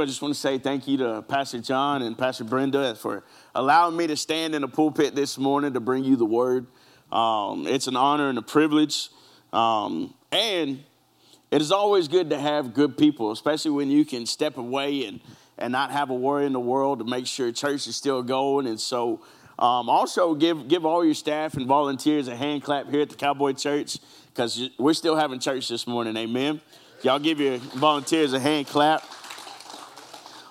I just want to say thank you to Pastor John and Pastor Brenda for allowing me to stand in the pulpit this morning to bring you the word. Um, it's an honor and a privilege. Um, and it is always good to have good people, especially when you can step away and, and not have a worry in the world to make sure church is still going. And so, um, also give, give all your staff and volunteers a hand clap here at the Cowboy Church because we're still having church this morning. Amen. Y'all give your volunteers a hand clap.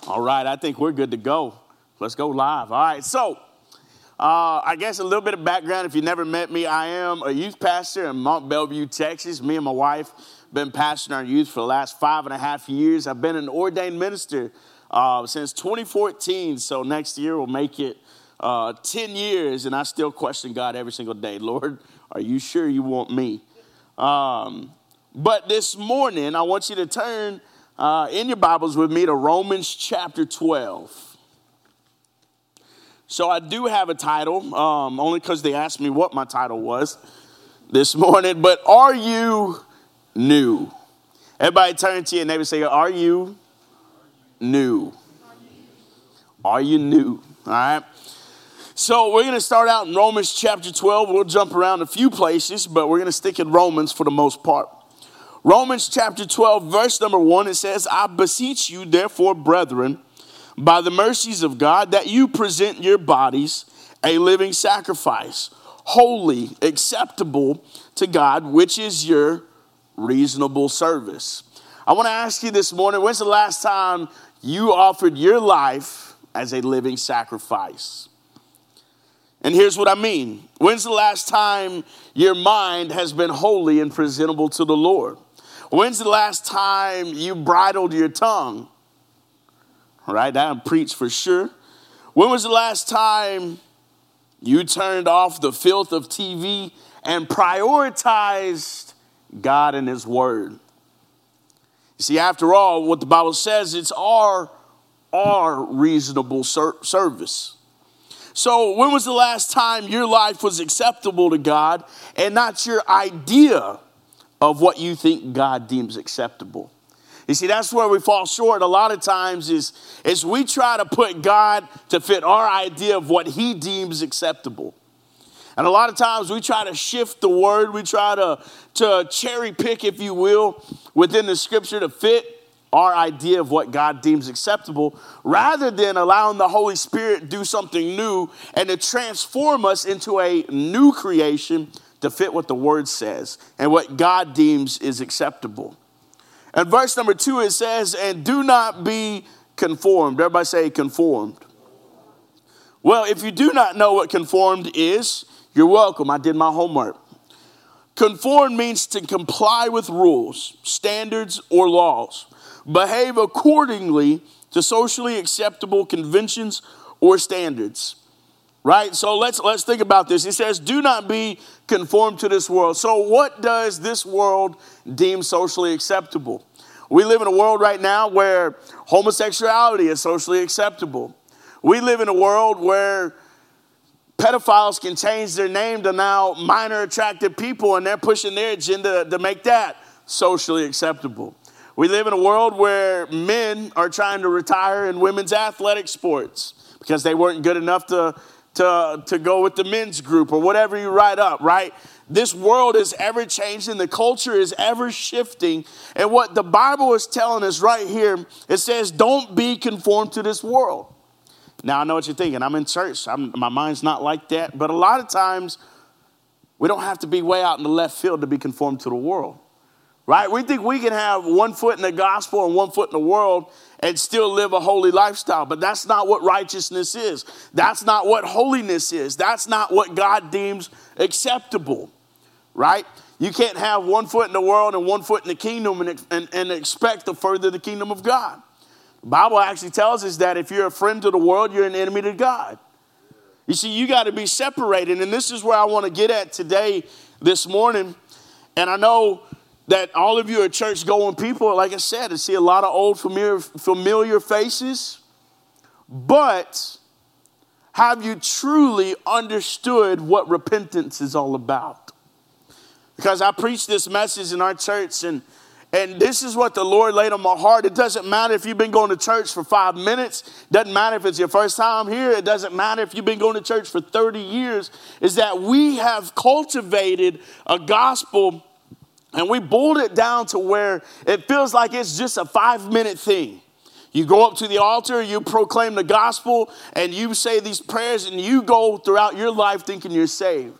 All right, I think we're good to go. Let's go live. All right, so uh, I guess a little bit of background. If you never met me, I am a youth pastor in Mont Belvieu, Texas. Me and my wife been pastoring our youth for the last five and a half years. I've been an ordained minister uh, since 2014. So next year we'll make it uh, 10 years, and I still question God every single day. Lord, are you sure you want me? Um, but this morning, I want you to turn uh, in your Bibles with me to Romans chapter 12. So I do have a title, um, only because they asked me what my title was this morning. But are you new? Everybody turn to your neighbor and say, Are you new? Are you new? All right. So we're going to start out in Romans chapter 12. We'll jump around a few places, but we're going to stick in Romans for the most part. Romans chapter 12, verse number 1, it says, I beseech you, therefore, brethren, by the mercies of God, that you present your bodies a living sacrifice, holy, acceptable to God, which is your reasonable service. I want to ask you this morning when's the last time you offered your life as a living sacrifice? And here's what I mean. When's the last time your mind has been holy and presentable to the Lord? When's the last time you bridled your tongue? Right, that preach for sure. When was the last time you turned off the filth of TV and prioritized God and His Word? You see, after all, what the Bible says, it's our, our reasonable ser- service. So, when was the last time your life was acceptable to God and not your idea of what you think God deems acceptable. You see, that's where we fall short a lot of times is, is we try to put God to fit our idea of what he deems acceptable. And a lot of times we try to shift the word, we try to, to cherry pick, if you will, within the scripture to fit our idea of what God deems acceptable, rather than allowing the Holy Spirit do something new and to transform us into a new creation to fit what the word says and what God deems is acceptable. And verse number two, it says, and do not be conformed. Everybody say conformed. Well, if you do not know what conformed is, you're welcome. I did my homework. Conform means to comply with rules, standards, or laws. Behave accordingly to socially acceptable conventions or standards right? So let's let's think about this. He says do not be conformed to this world. So what does this world deem socially acceptable? We live in a world right now where homosexuality is socially acceptable. We live in a world where pedophiles can change their name to now minor attractive people and they're pushing their agenda to make that socially acceptable. We live in a world where men are trying to retire in women's athletic sports because they weren't good enough to to, to go with the men's group or whatever you write up, right? This world is ever changing, the culture is ever shifting. And what the Bible is telling us right here, it says, don't be conformed to this world. Now, I know what you're thinking. I'm in church, I'm, my mind's not like that. But a lot of times, we don't have to be way out in the left field to be conformed to the world right? We think we can have one foot in the gospel and one foot in the world and still live a holy lifestyle, but that's not what righteousness is. That's not what holiness is. That's not what God deems acceptable, right? You can't have one foot in the world and one foot in the kingdom and, and, and expect to further the kingdom of God. The Bible actually tells us that if you're a friend to the world, you're an enemy to God. You see, you got to be separated, and this is where I want to get at today, this morning. And I know that all of you are church going people, like I said, I see a lot of old familiar, familiar faces, but have you truly understood what repentance is all about? Because I preached this message in our church, and, And this is what the Lord laid on my heart. It doesn't matter if you've been going to church for five minutes. Doesn't matter if it's your first time here. It doesn't matter if you've been going to church for 30 years. Is that we have cultivated a gospel and we boiled it down to where it feels like it's just a five minute thing. You go up to the altar, you proclaim the gospel, and you say these prayers, and you go throughout your life thinking you're saved.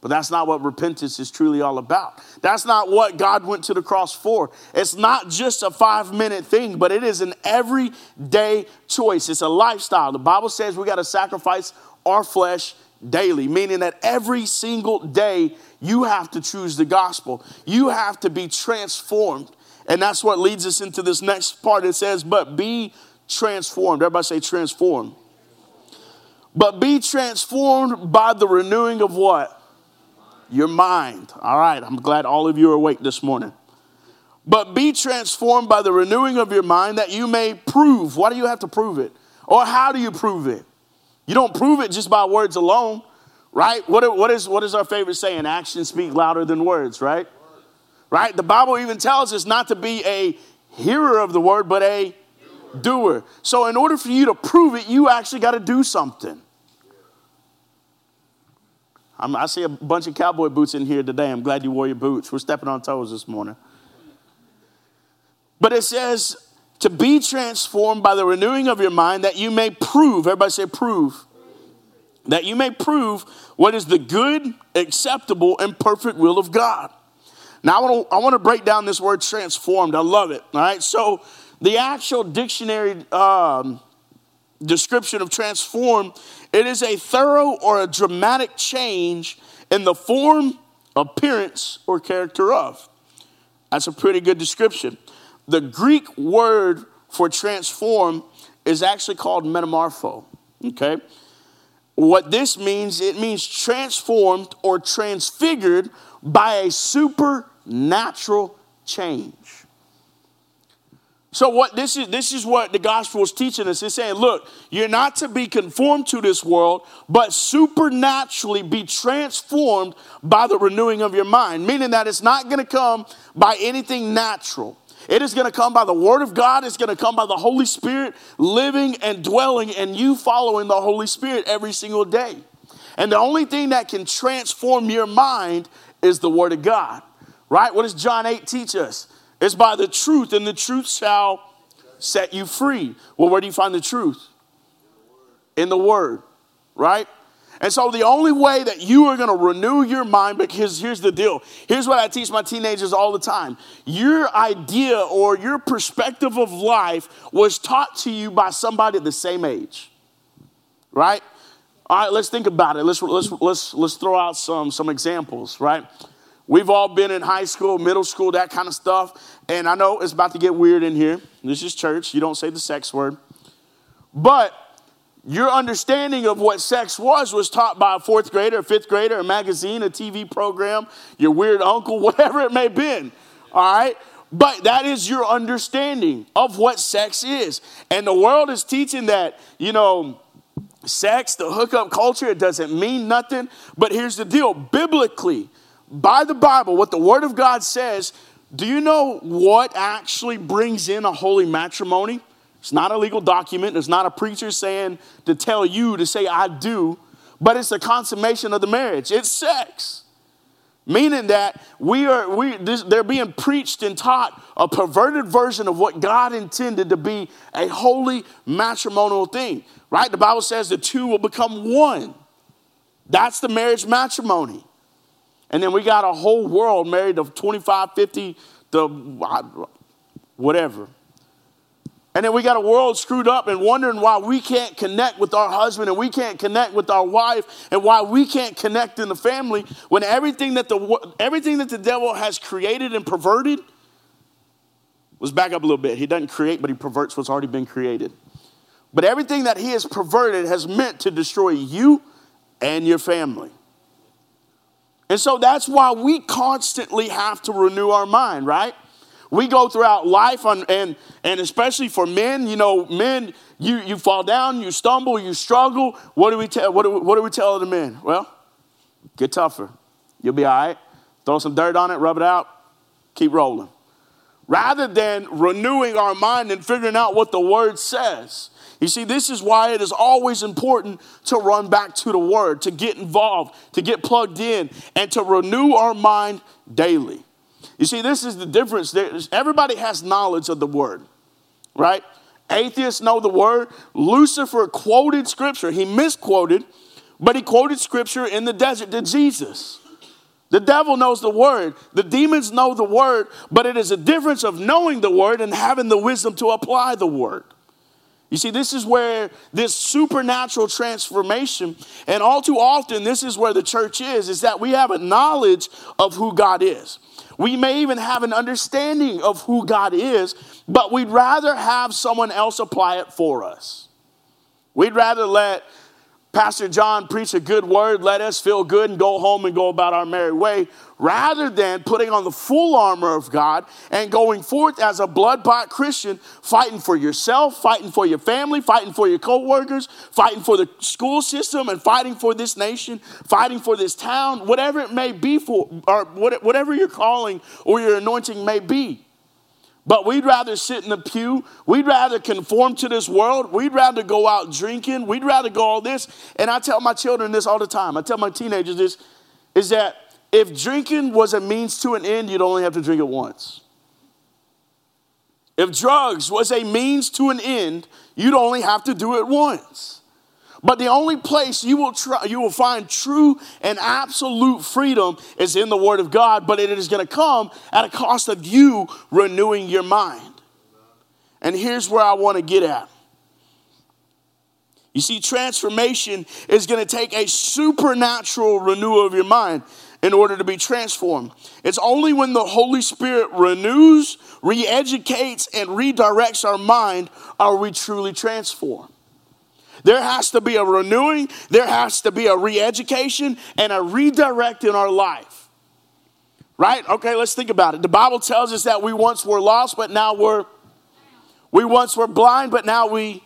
But that's not what repentance is truly all about. That's not what God went to the cross for. It's not just a five minute thing, but it is an everyday choice. It's a lifestyle. The Bible says we got to sacrifice our flesh daily, meaning that every single day you have to choose the gospel. You have to be transformed. And that's what leads us into this next part. It says, but be transformed. Everybody say transform. But be transformed by the renewing of what? your mind. All right, I'm glad all of you are awake this morning. But be transformed by the renewing of your mind that you may prove. Why do you have to prove it? Or how do you prove it? You don't prove it just by words alone, right? What, what, is, what is our favorite saying? Actions speak louder than words, right? Right? The Bible even tells us not to be a hearer of the word, but a doer. So, in order for you to prove it, you actually got to do something. I'm, i see a bunch of cowboy boots in here today. I'm glad you wore your boots. We're stepping on toes this morning. But it says to be transformed by the renewing of your mind that you may prove, everybody say prove, that you may prove what is the good, acceptable, and perfect will of God. Now, I want to I want to break down this word transformed. I love it. All right. So, the actual dictionary um, description of transform it is a thorough or a dramatic change in the form, appearance, or character of. That's a pretty good description. The Greek word for transform is actually called metamorpho. Okay? What this means, it means transformed or transfigured by a supernatural change. So what this is this is what the gospel is teaching us. It's saying, look, you're not to be conformed to this world, but supernaturally be transformed by the renewing of your mind. Meaning that it's not going to come by anything natural. It is going to come by the word of God. It's going to come by the Holy Spirit living and dwelling and you following the Holy Spirit every single day. And the only thing that can transform your mind is the word of God. Right? What does John 8 teach us? It's by the truth, and the truth shall set you free. Well, where do you find the truth? In the Word, right? And so the only way that you are going to renew your mind, because here's the deal. Here's what I teach my teenagers all the time. Your idea or your perspective of life was taught to you by somebody the same age. Right? All right, let's think about it. Let's let's let's let's throw out some some examples, right? We've all been in high school, middle school, that kind of stuff. And I know it's about to get weird in here. This is church. You don't say the sex word. But your understanding of what sex was was taught by a fourth grader, a fifth grader, a magazine, a TV program, your weird uncle, whatever it may have been. All right? But that is your understanding of what sex is. And the world is teaching that, you know, sex, the hookup culture, it doesn't mean nothing. But here's the deal biblically, by the Bible, what the Word of God says, do you know what actually brings in a holy matrimony? It's not a legal document. It's not a preacher saying to tell you to say, I do, but it's the consummation of the marriage. It's sex. Meaning that we are, we, this, they're being preached and taught a perverted version of what God intended to be a holy matrimonial thing, right? The Bible says the two will become one. That's the marriage matrimony. And then we got a whole world married of 25, 50 to whatever. And then we got a world screwed up and wondering why we can't connect with our husband and we can't connect with our wife and why we can't connect in the family when everything that the, everything that the devil has created and perverted was back up a little bit. He doesn't create, but he perverts what's already been created. But everything that he has perverted has meant to destroy you and your family. And so that's why we constantly have to renew our mind, right? We go throughout life, on, and, and especially for men, you know, men, you, you fall down, you stumble, you struggle. What do we tell? What do we, what do we tell the men? Well, get tougher. You'll be all right. Throw some dirt on it, rub it out, keep rolling. rather than renewing our mind and figuring out what the word says. You see, this is why it is always important to run back to the word, to get involved, to get plugged in, and to renew our mind daily. You see, this is the difference. everybody has knowledge of the word, right? Atheists know the word. Lucifer quoted scripture. He misquoted, but he quoted scripture in the desert to Jesus. The devil knows the word. The demons know the word, but it is a difference of knowing the word and having the wisdom to apply the word. You see, this is where this supernatural transformation, and all too often, this is where the church is, is that we have a knowledge of who God is. We may even have an understanding of who God is, but we'd rather have someone else apply it for us. We'd rather let Pastor John preach a good word, let us feel good and go home and go about our merry way, rather than putting on the full armor of God and going forth as a blood bought Christian, fighting for yourself, fighting for your family, fighting for your co-workers, fighting for the school system, and fighting for this nation, fighting for this town, whatever it may be for, or whatever your calling or your anointing may be. But we'd rather sit in the pew. We'd rather conform to this world. We'd rather go out drinking. We'd rather go all this. And I tell my children this all the time. I tell my teenagers this is that if drinking was a means to an end, you'd only have to drink it once. If drugs was a means to an end, you'd only have to do it once. But the only place you will, try, you will find true and absolute freedom is in the Word of God, but it is going to come at a cost of you renewing your mind. And here's where I want to get at. You see, transformation is going to take a supernatural renewal of your mind in order to be transformed. It's only when the Holy Spirit renews, re educates, and redirects our mind are we truly transformed. There has to be a renewing, there has to be a re education, and a redirect in our life. Right? Okay, let's think about it. The Bible tells us that we once were lost, but now we're, we once were blind, but now we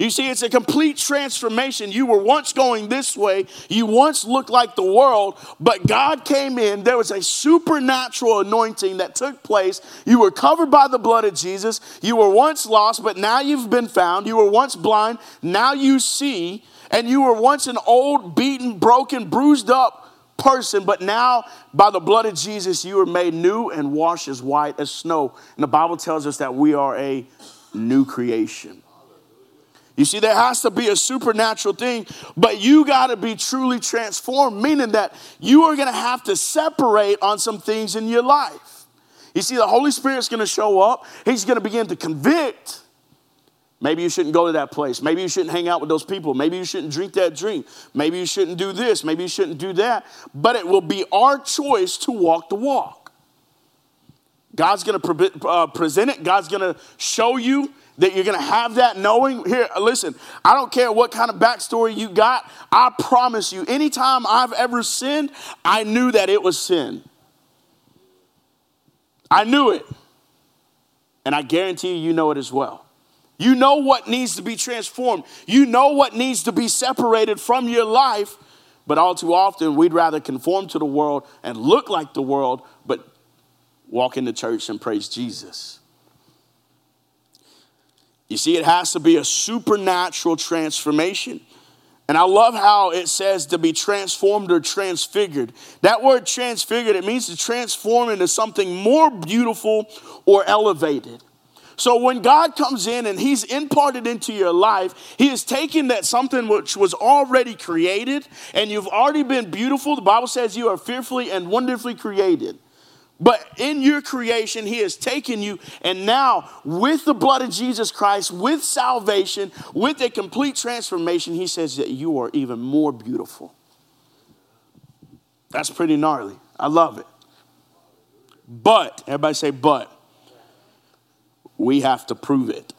you see, it's a complete transformation. You were once going this way, you once looked like the world, but God came in. There was a supernatural anointing that took place. You were covered by the blood of Jesus. You were once lost, but now you've been found. You were once blind, now you see. And you were once an old, beaten, broken, bruised up person, but now by the blood of Jesus, you are made new and washed as white as snow. And the Bible tells us that we are a new creation. You see, there has to be a supernatural thing, but you got to be truly transformed, meaning that you are going to have to separate on some things in your life. You see, the Holy Spirit's going to show up, He's going to begin to convict. Maybe you shouldn't go to that place. Maybe you shouldn't hang out with those people. Maybe you shouldn't drink that drink. Maybe you shouldn't do this. Maybe you shouldn't do that. But it will be our choice to walk the walk. God's going to pre- uh, present it, God's going to show you that you're going to have that knowing. Here, listen, I don't care what kind of backstory you got. I promise you, anytime I've ever sinned, I knew that it was sin. I knew it. And I guarantee you, you know it as well. You know what needs to be transformed. You know what needs to be separated from your life. But all too often, we'd rather conform to the world and look like the world, but walk into church and praise Jesus. You see, it has to be a supernatural transformation. And I love how it says to be transformed or transfigured. That word transfigured, it means to transform into something more beautiful or elevated. So when God comes in and He's imparted into your life, He is taking that something which was already created and you've already been beautiful. The Bible says you are fearfully and wonderfully created. But in your creation, He has taken you, and now with the blood of Jesus Christ, with salvation, with a complete transformation, He says that you are even more beautiful. That's pretty gnarly. I love it. But, everybody say, but, we have to prove it.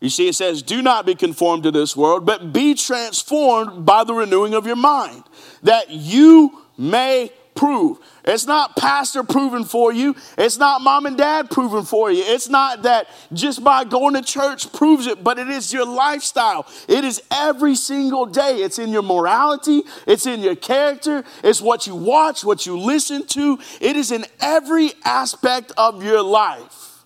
You see, it says, Do not be conformed to this world, but be transformed by the renewing of your mind, that you may prove. It's not pastor proving for you. It's not mom and dad proving for you. It's not that just by going to church proves it, but it is your lifestyle. It is every single day. It's in your morality, it's in your character, it's what you watch, what you listen to. It is in every aspect of your life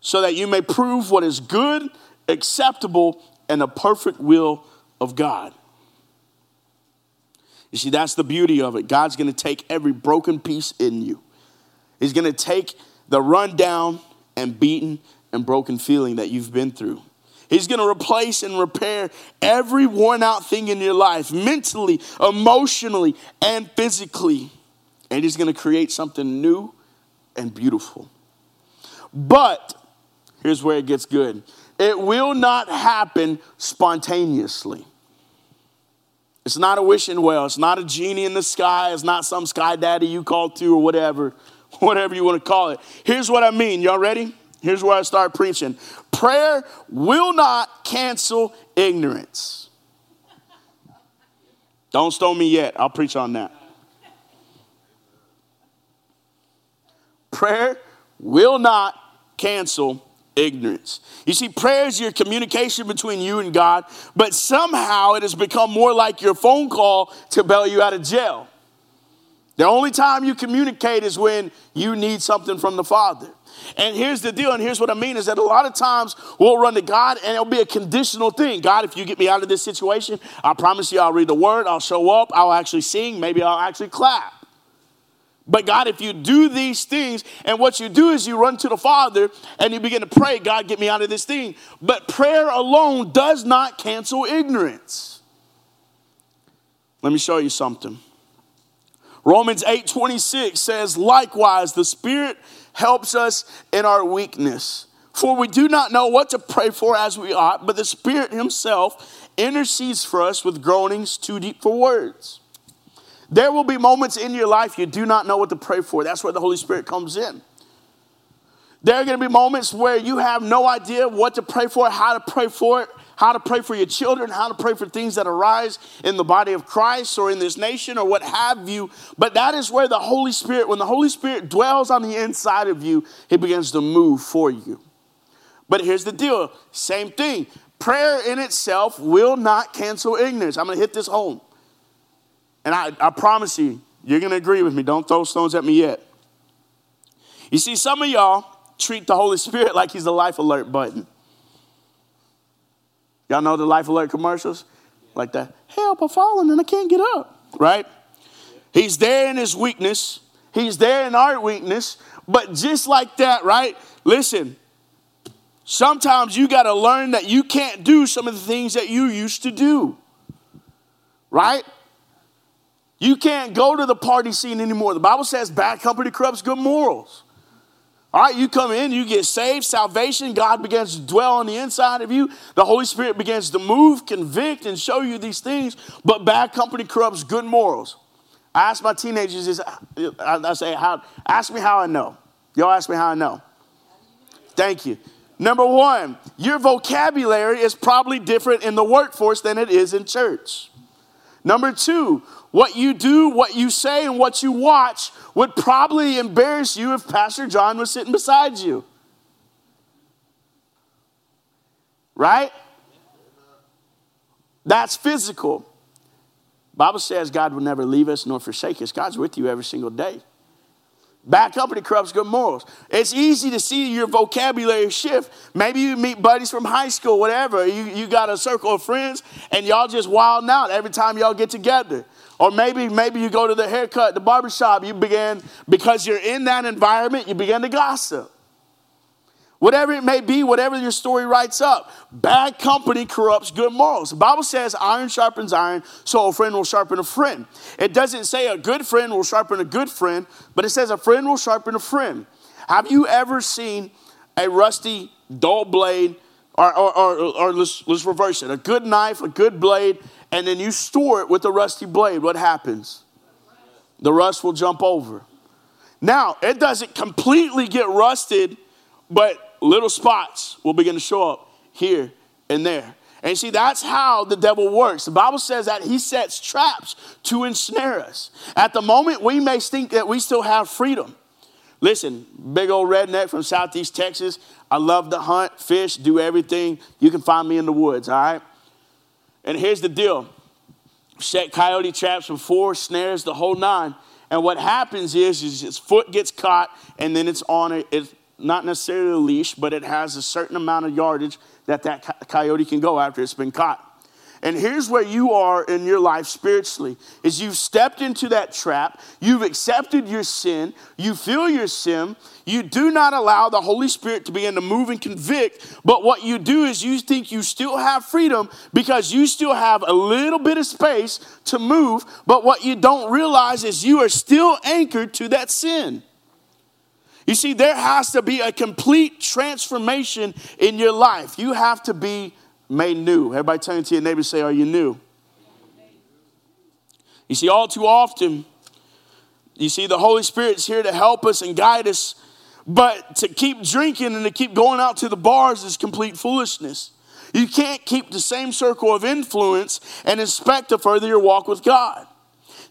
so that you may prove what is good, acceptable, and the perfect will of God. You see, that's the beauty of it. God's gonna take every broken piece in you, He's gonna take the rundown and beaten and broken feeling that you've been through. He's gonna replace and repair every worn out thing in your life, mentally, emotionally, and physically. And He's gonna create something new and beautiful. But here's where it gets good it will not happen spontaneously. It's not a wishing well. It's not a genie in the sky. It's not some sky daddy you call to or whatever, whatever you want to call it. Here's what I mean. Y'all ready? Here's where I start preaching. Prayer will not cancel ignorance. Don't stone me yet. I'll preach on that. Prayer will not cancel ignorance. You see, prayer is your communication between you and God, but somehow it has become more like your phone call to bail you out of jail. The only time you communicate is when you need something from the Father. And here's the deal, and here's what I mean is that a lot of times we'll run to God and it'll be a conditional thing. God, if you get me out of this situation, I promise you I'll read the word, I'll show up, I'll actually sing, maybe I'll actually clap. But God, if you do these things, and what you do is you run to the Father and you begin to pray, God, get me out of this thing. But prayer alone does not cancel ignorance. Let me show you something. Romans 8 26 says, Likewise, the Spirit helps us in our weakness. For we do not know what to pray for as we ought, but the Spirit Himself intercedes for us with groanings too deep for words. There will be moments in your life you do not know what to pray for. That's where the Holy Spirit comes in. There are going to be moments where you have no idea what to pray for, how to pray for it, how to pray for your children, how to pray for things that arise in the body of Christ or in this nation or what have you. But that is where the Holy Spirit, when the Holy Spirit dwells on the inside of you, He begins to move for you. But here's the deal same thing. Prayer in itself will not cancel ignorance. I'm going to hit this home. And I, I promise you, you're going to agree with me. Don't throw stones at me yet. You see, some of y'all treat the Holy Spirit like he's a life alert button. Y'all know the life alert commercials? Like that, help, I'm falling and I can't get up, right? He's there in his weakness, he's there in our weakness, but just like that, right? Listen, sometimes you got to learn that you can't do some of the things that you used to do, right? You can't go to the party scene anymore. The Bible says bad company corrupts good morals. All right, you come in, you get saved, salvation, God begins to dwell on the inside of you. The Holy Spirit begins to move, convict, and show you these things, but bad company corrupts good morals. I ask my teenagers I say, how, ask me how I know. Y'all ask me how I know. Thank you. Number one, your vocabulary is probably different in the workforce than it is in church. Number two, what you do, what you say, and what you watch would probably embarrass you if Pastor John was sitting beside you. Right? That's physical. Bible says God will never leave us nor forsake us. God's with you every single day. Bad company corrupts good morals. It's easy to see your vocabulary shift. Maybe you meet buddies from high school, whatever. You, you got a circle of friends and y'all just wild out every time y'all get together. Or maybe, maybe you go to the haircut, the barbershop, you begin, because you're in that environment, you begin to gossip. Whatever it may be, whatever your story writes up, bad company corrupts good morals. The Bible says iron sharpens iron, so a friend will sharpen a friend. It doesn't say a good friend will sharpen a good friend, but it says a friend will sharpen a friend. Have you ever seen a rusty, dull blade, or, or, or, or let's, let's reverse it, a good knife, a good blade, and then you store it with a rusty blade, what happens? The rust will jump over. Now, it doesn't completely get rusted, but little spots will begin to show up here and there. And see, that's how the devil works. The Bible says that he sets traps to ensnare us. At the moment, we may think that we still have freedom. Listen, big old redneck from Southeast Texas. I love to hunt, fish, do everything. You can find me in the woods, all right? And here's the deal set coyote traps before, snares, the whole nine. And what happens is, is his foot gets caught, and then it's on it. It's not necessarily a leash, but it has a certain amount of yardage that that coyote can go after it's been caught. And here's where you are in your life spiritually is you've stepped into that trap, you've accepted your sin, you feel your sin, you do not allow the Holy Spirit to begin to move and convict, but what you do is you think you still have freedom because you still have a little bit of space to move, but what you don't realize is you are still anchored to that sin. You see, there has to be a complete transformation in your life. You have to be made new. Everybody turn to your neighbor and say, Are you new? You see, all too often, you see, the Holy Spirit's here to help us and guide us, but to keep drinking and to keep going out to the bars is complete foolishness. You can't keep the same circle of influence and expect to further your walk with God.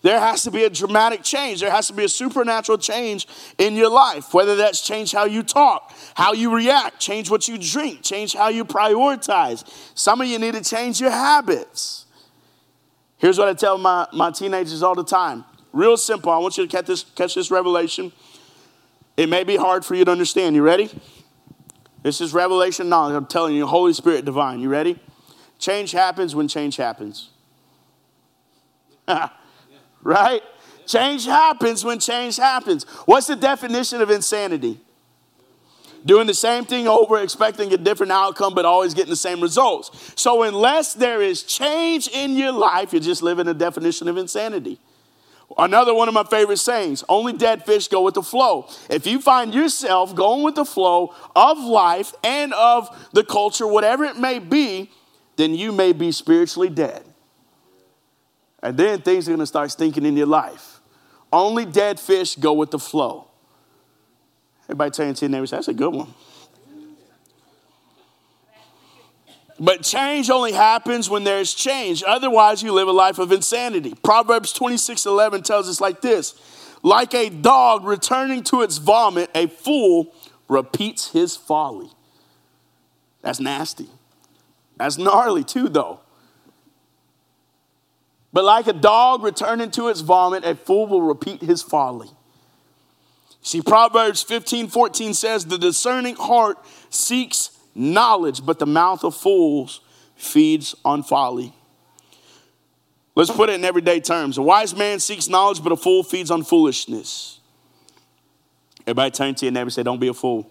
There has to be a dramatic change. There has to be a supernatural change in your life, whether that's change how you talk, how you react, change what you drink, change how you prioritize. Some of you need to change your habits. Here's what I tell my, my teenagers all the time real simple. I want you to catch this, catch this revelation. It may be hard for you to understand. You ready? This is revelation knowledge. I'm telling you, Holy Spirit divine. You ready? Change happens when change happens. right? Change happens when change happens. What's the definition of insanity? Doing the same thing over, expecting a different outcome, but always getting the same results. So, unless there is change in your life, you're just living a definition of insanity. Another one of my favorite sayings only dead fish go with the flow. If you find yourself going with the flow of life and of the culture, whatever it may be, then you may be spiritually dead. And then things are going to start stinking in your life. Only dead fish go with the flow. Everybody turn to your neighbor that's a good one. But change only happens when there's change. Otherwise, you live a life of insanity. Proverbs 26 11 tells us like this Like a dog returning to its vomit, a fool repeats his folly. That's nasty. That's gnarly, too, though. But like a dog returning to its vomit, a fool will repeat his folly. See, Proverbs 15 14 says, The discerning heart seeks knowledge, but the mouth of fools feeds on folly. Let's put it in everyday terms. A wise man seeks knowledge, but a fool feeds on foolishness. Everybody turn to your neighbor and say, Don't be a fool.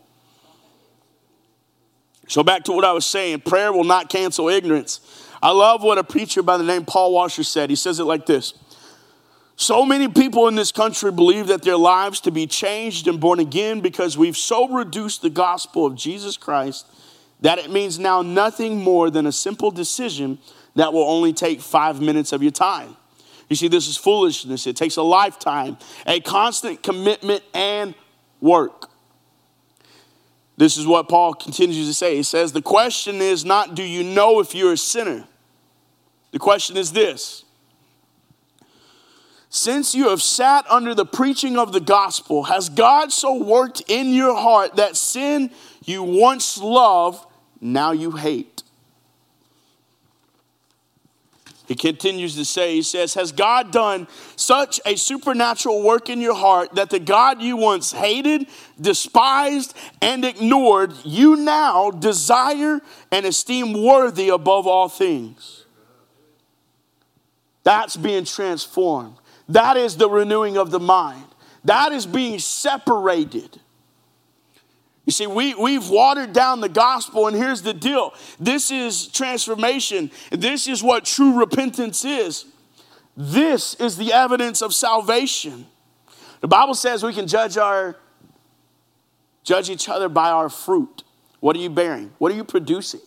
So, back to what I was saying prayer will not cancel ignorance. I love what a preacher by the name Paul Washer said. He says it like this So many people in this country believe that their lives to be changed and born again because we've so reduced the gospel of Jesus Christ that it means now nothing more than a simple decision that will only take five minutes of your time. You see, this is foolishness. It takes a lifetime, a constant commitment, and work. This is what Paul continues to say. He says, The question is not, do you know if you're a sinner? The question is this Since you have sat under the preaching of the gospel, has God so worked in your heart that sin you once loved, now you hate? He continues to say, He says, Has God done such a supernatural work in your heart that the God you once hated, despised, and ignored, you now desire and esteem worthy above all things? That's being transformed. That is the renewing of the mind. That is being separated. You see, we, we've watered down the gospel, and here's the deal this is transformation. This is what true repentance is. This is the evidence of salvation. The Bible says we can judge our judge each other by our fruit. What are you bearing? What are you producing?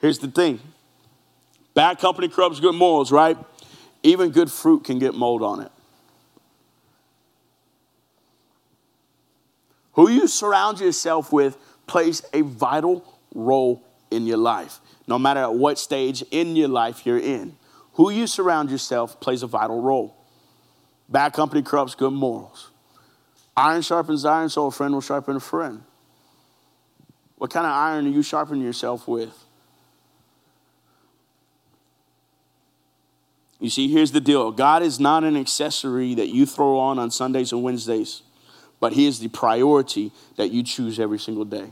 Here's the thing Bad company corrupts good morals, right? Even good fruit can get mold on it. Who you surround yourself with plays a vital role in your life, no matter at what stage in your life you're in. Who you surround yourself plays a vital role. Bad company corrupts good morals. Iron sharpens iron, so a friend will sharpen a friend. What kind of iron are you sharpening yourself with? You see, here's the deal God is not an accessory that you throw on on Sundays and Wednesdays, but He is the priority that you choose every single day.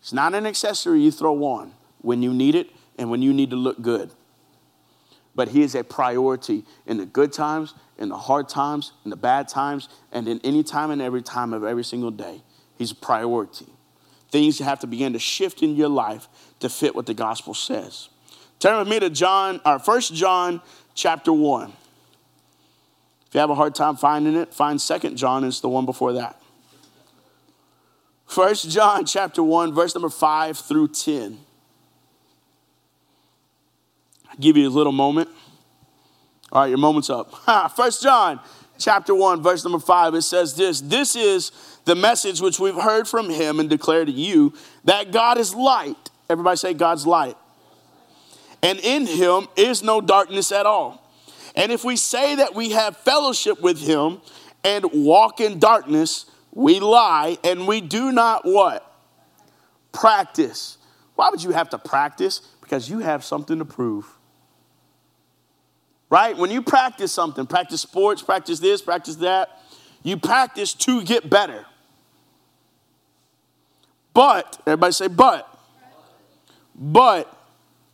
It's not an accessory you throw on when you need it and when you need to look good. But He is a priority in the good times, in the hard times, in the bad times, and in any time and every time of every single day. He's a priority. Things have to begin to shift in your life to fit what the gospel says. Turn with me to John, or First John chapter 1. If you have a hard time finding it, find Second John, it's the one before that. First John chapter 1, verse number 5 through 10. I'll give you a little moment. All right, your moment's up. First John chapter 1, verse number 5, it says this This is the message which we've heard from him and declare to you that God is light. Everybody say, God's light and in him is no darkness at all. And if we say that we have fellowship with him and walk in darkness, we lie and we do not what? Practice. Why would you have to practice? Because you have something to prove. Right? When you practice something, practice sports, practice this, practice that, you practice to get better. But, everybody say, but. But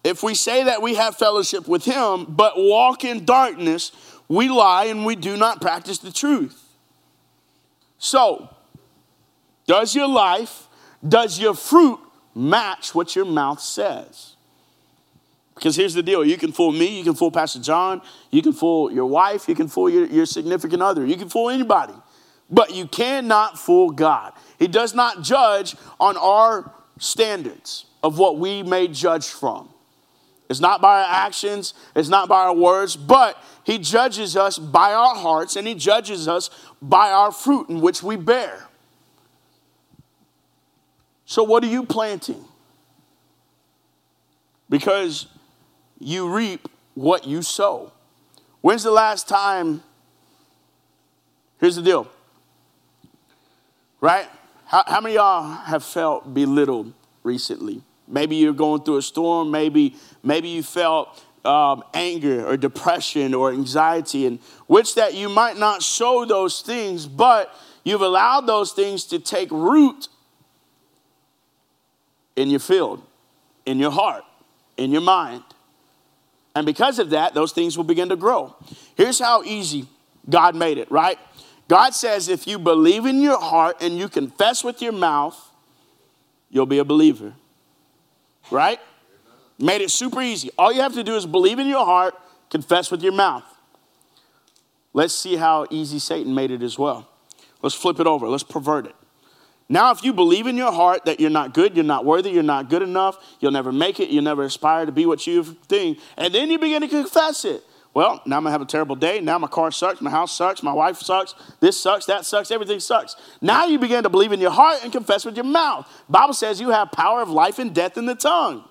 if we say that we have fellowship with him, but walk in darkness, we lie and we do not practice the truth. So, does your life, does your fruit match what your mouth says? Because here's the deal you can fool me, you can fool Pastor John, you can fool your wife, you can fool your, your significant other, you can fool anybody, but you cannot fool God. He does not judge on our standards of what we may judge from. It's not by our actions, it's not by our words, but He judges us by our hearts and He judges us by our fruit in which we bear. So, what are you planting? Because you reap what you sow. When's the last time? Here's the deal, right? How, how many y'all have felt belittled recently? Maybe you're going through a storm. Maybe, maybe you felt um, anger or depression or anxiety, and which that you might not show those things, but you've allowed those things to take root in your field, in your heart, in your mind. And because of that, those things will begin to grow. Here's how easy God made it, right? God says if you believe in your heart and you confess with your mouth, you'll be a believer right? Made it super easy. All you have to do is believe in your heart, confess with your mouth. Let's see how easy Satan made it as well. Let's flip it over, let's pervert it. Now, if you believe in your heart that you're not good, you're not worthy, you're not good enough, you'll never make it, you'll never aspire to be what you think, and then you begin to confess it. Well, now I'm gonna have a terrible day. Now my car sucks, my house sucks, my wife sucks, this sucks, that sucks, everything sucks. Now you begin to believe in your heart and confess with your mouth. Bible says you have power of life and death in the tongue.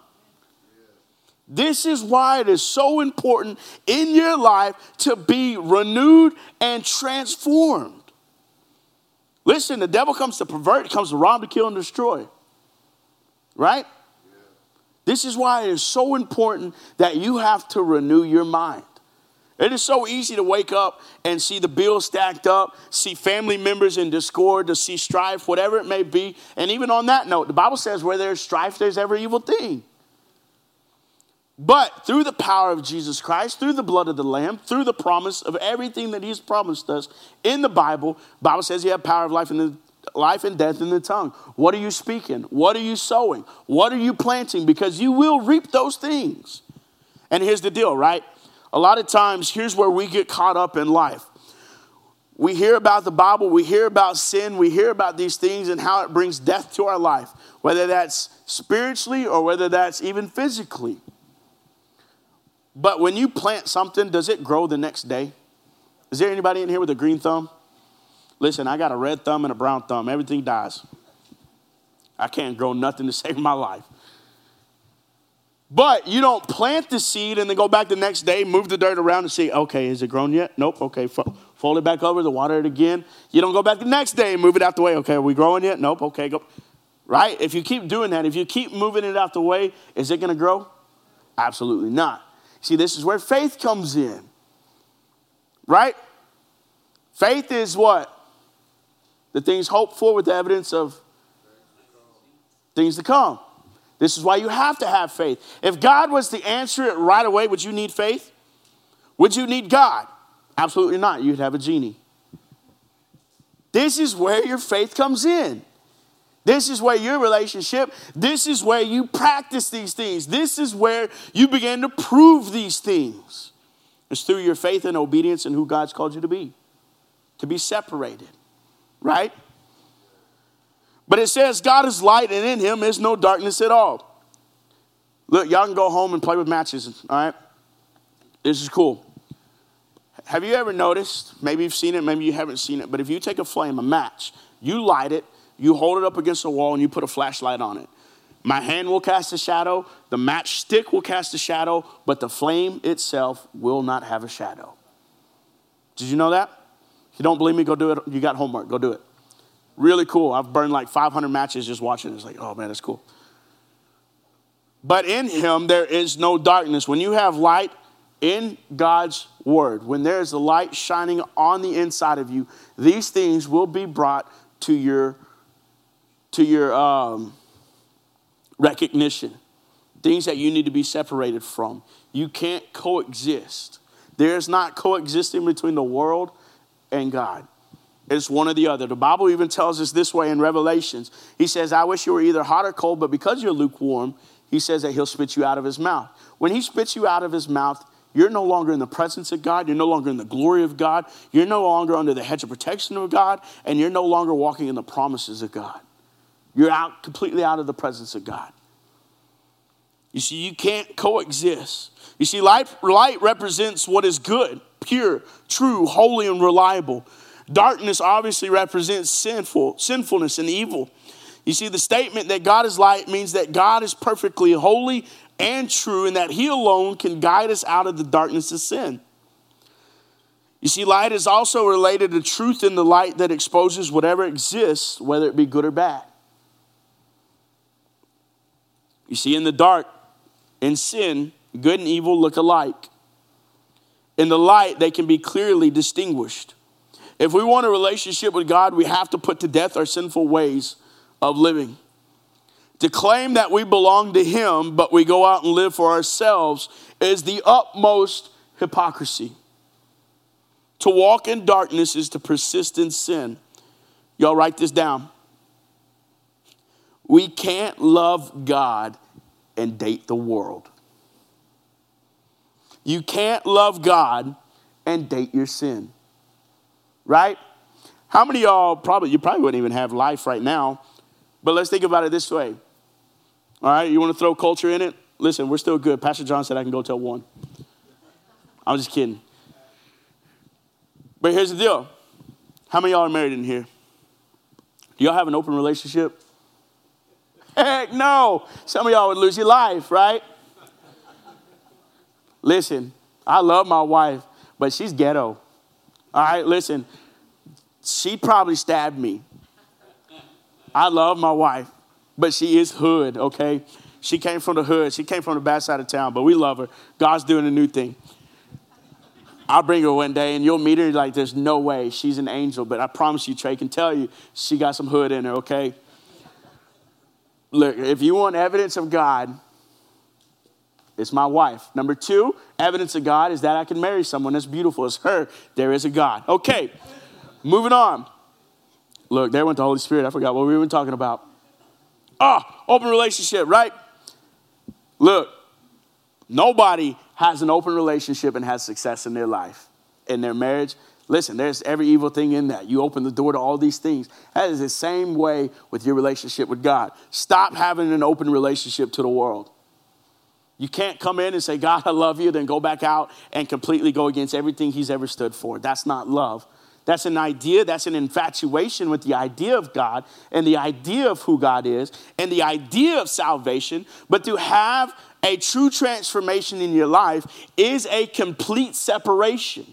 This is why it is so important in your life to be renewed and transformed. Listen, the devil comes to pervert, comes to rob, to kill, and destroy. Right? This is why it is so important that you have to renew your mind. It is so easy to wake up and see the bills stacked up, see family members in discord, to see strife, whatever it may be. And even on that note, the Bible says where there's strife, there's every evil thing. But through the power of Jesus Christ, through the blood of the Lamb, through the promise of everything that He's promised us in the Bible, Bible says you have power of life in the life and death in the tongue. What are you speaking? What are you sowing? What are you planting? Because you will reap those things. And here's the deal, right? A lot of times, here's where we get caught up in life. We hear about the Bible, we hear about sin, we hear about these things and how it brings death to our life, whether that's spiritually or whether that's even physically. But when you plant something, does it grow the next day? Is there anybody in here with a green thumb? Listen, I got a red thumb and a brown thumb. Everything dies. I can't grow nothing to save my life. But you don't plant the seed and then go back the next day, move the dirt around and see, okay, is it grown yet? Nope. Okay, fold it back over, the water it again. You don't go back the next day and move it out the way. Okay, are we growing yet? Nope. Okay, go. Right? If you keep doing that, if you keep moving it out the way, is it going to grow? Absolutely not. See, this is where faith comes in. Right? Faith is what? The things hoped for with the evidence of things to come. This is why you have to have faith. If God was to answer it right away, would you need faith? Would you need God? Absolutely not. You'd have a genie. This is where your faith comes in. This is where your relationship, this is where you practice these things. This is where you begin to prove these things. It's through your faith and obedience in who God's called you to be, to be separated, right? But it says God is light and in him is no darkness at all. Look, y'all can go home and play with matches, all right? This is cool. Have you ever noticed, maybe you've seen it, maybe you haven't seen it, but if you take a flame, a match, you light it, you hold it up against a wall, and you put a flashlight on it. My hand will cast a shadow, the match stick will cast a shadow, but the flame itself will not have a shadow. Did you know that? If you don't believe me, go do it. You got homework, go do it. Really cool. I've burned like 500 matches just watching it. It's like, oh man, that's cool. But in him there is no darkness. When you have light in God's word, when there is a light shining on the inside of you, these things will be brought to your to your um, recognition. Things that you need to be separated from. You can't coexist. There's not coexisting between the world and God. It's one or the other. The Bible even tells us this way in Revelations. He says, I wish you were either hot or cold, but because you're lukewarm, he says that he'll spit you out of his mouth. When he spits you out of his mouth, you're no longer in the presence of God. You're no longer in the glory of God. You're no longer under the hedge of protection of God. And you're no longer walking in the promises of God. You're out completely out of the presence of God. You see, you can't coexist. You see, light, light represents what is good, pure, true, holy, and reliable. Darkness obviously represents sinful, sinfulness and evil. You see, the statement that God is light means that God is perfectly holy and true, and that He alone can guide us out of the darkness of sin. You see, light is also related to truth in the light that exposes whatever exists, whether it be good or bad. You see, in the dark, in sin, good and evil look alike. In the light, they can be clearly distinguished. If we want a relationship with God, we have to put to death our sinful ways of living. To claim that we belong to Him, but we go out and live for ourselves, is the utmost hypocrisy. To walk in darkness is to persist in sin. Y'all write this down. We can't love God and date the world. You can't love God and date your sin right? How many y'all probably, you probably wouldn't even have life right now, but let's think about it this way. All right, you want to throw culture in it? Listen, we're still good. Pastor John said I can go till one. I'm just kidding. But here's the deal. How many y'all are married in here? Do y'all have an open relationship? Heck no. Some of y'all would lose your life, right? Listen, I love my wife, but she's ghetto. All right, listen, she probably stabbed me. I love my wife, but she is hood, okay? She came from the hood. She came from the bad side of town, but we love her. God's doing a new thing. I'll bring her one day and you'll meet her like there's no way she's an angel, but I promise you, Trey can tell you she got some hood in her, okay? Look, if you want evidence of God, it's my wife. Number two, evidence of God is that I can marry someone as beautiful as her. There is a God. Okay, moving on. Look, there went the Holy Spirit. I forgot what we were talking about. Ah, open relationship, right? Look, nobody has an open relationship and has success in their life, in their marriage. Listen, there's every evil thing in that. You open the door to all these things. That is the same way with your relationship with God. Stop having an open relationship to the world. You can't come in and say, God, I love you, then go back out and completely go against everything He's ever stood for. That's not love. That's an idea, that's an infatuation with the idea of God and the idea of who God is and the idea of salvation. But to have a true transformation in your life is a complete separation.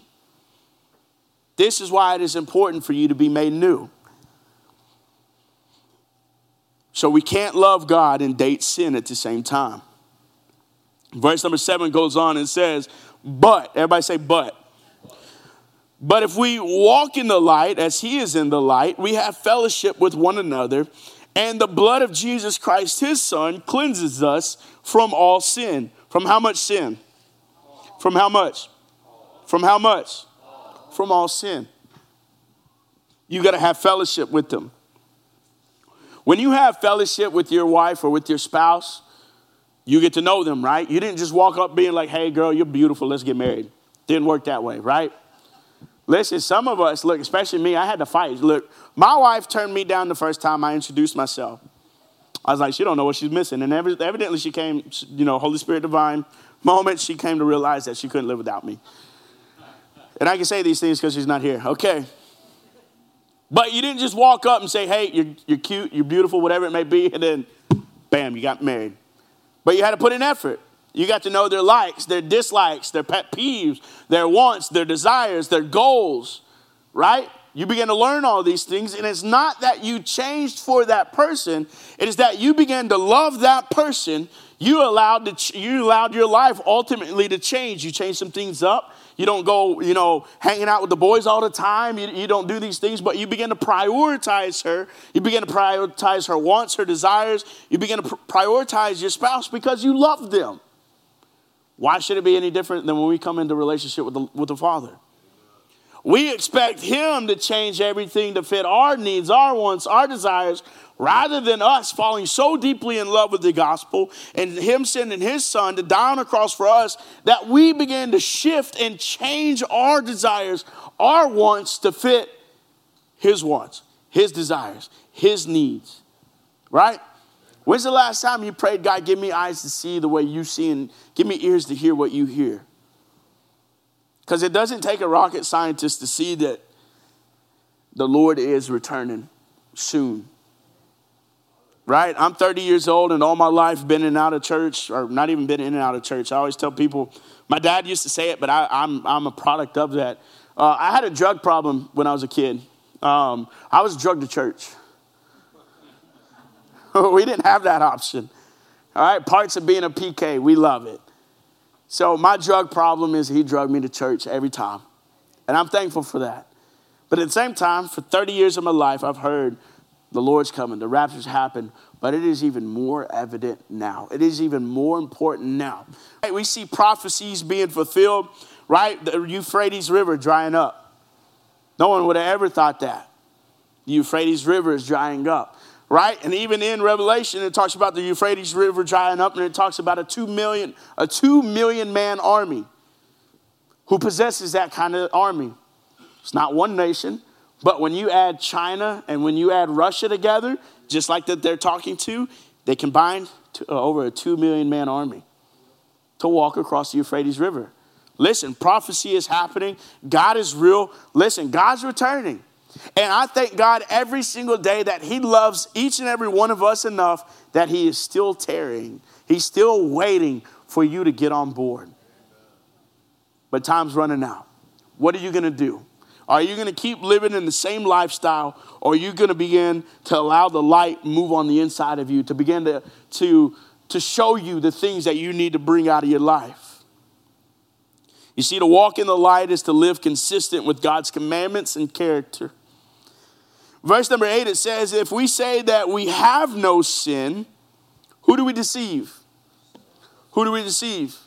This is why it is important for you to be made new. So we can't love God and date sin at the same time. Verse number seven goes on and says, But, everybody say, but. But if we walk in the light as he is in the light, we have fellowship with one another, and the blood of Jesus Christ, his son, cleanses us from all sin. From how much sin? From how much? From how much? From all sin. You got to have fellowship with them. When you have fellowship with your wife or with your spouse, you get to know them, right? You didn't just walk up being like, hey, girl, you're beautiful, let's get married. Didn't work that way, right? Listen, some of us, look, especially me, I had to fight. Look, my wife turned me down the first time I introduced myself. I was like, she don't know what she's missing. And evidently she came, you know, Holy Spirit divine moment, she came to realize that she couldn't live without me. And I can say these things because she's not here. Okay. But you didn't just walk up and say, hey, you're, you're cute, you're beautiful, whatever it may be, and then bam, you got married. But you had to put in effort. You got to know their likes, their dislikes, their pet peeves, their wants, their desires, their goals, right? You begin to learn all these things, and it's not that you changed for that person, it is that you began to love that person. You allowed, to, you allowed your life ultimately to change. You changed some things up. You don't go, you know, hanging out with the boys all the time. You, you don't do these things, but you begin to prioritize her. You begin to prioritize her wants, her desires. You begin to pr- prioritize your spouse because you love them. Why should it be any different than when we come into relationship with the, with the Father? We expect Him to change everything to fit our needs, our wants, our desires, rather than us falling so deeply in love with the gospel and Him sending His Son to die on a cross for us that we begin to shift and change our desires, our wants to fit His wants, His desires, His needs. Right? When's the last time you prayed, God, give me eyes to see the way you see and give me ears to hear what you hear? Because it doesn't take a rocket scientist to see that the Lord is returning soon. Right? I'm 30 years old and all my life been in and out of church, or not even been in and out of church. I always tell people, my dad used to say it, but I, am I'm, I'm a product of that. Uh, I had a drug problem when I was a kid. Um, I was drugged to church. we didn't have that option. All right, parts of being a PK, we love it. So my drug problem is he drugged me to church every time. And I'm thankful for that. But at the same time, for 30 years of my life, I've heard the Lord's coming, the rapture's happened, but it is even more evident now. It is even more important now. Right, we see prophecies being fulfilled, right? The Euphrates River drying up. No one would have ever thought that. The Euphrates River is drying up right? And even in Revelation, it talks about the Euphrates River drying up, and it talks about a two million, a two million man army. Who possesses that kind of army? It's not one nation, but when you add China and when you add Russia together, just like that they're talking to, they combined to, uh, over a two million man army to walk across the Euphrates River. Listen, prophecy is happening. God is real. Listen, God's returning. And I thank God every single day that He loves each and every one of us enough that He is still tarrying. He's still waiting for you to get on board. But time's running out. What are you going to do? Are you going to keep living in the same lifestyle or are you going to begin to allow the light move on the inside of you to begin to, to, to show you the things that you need to bring out of your life? You see, to walk in the light is to live consistent with God's commandments and character. Verse number eight, it says, If we say that we have no sin, who do we deceive? Who do we deceive?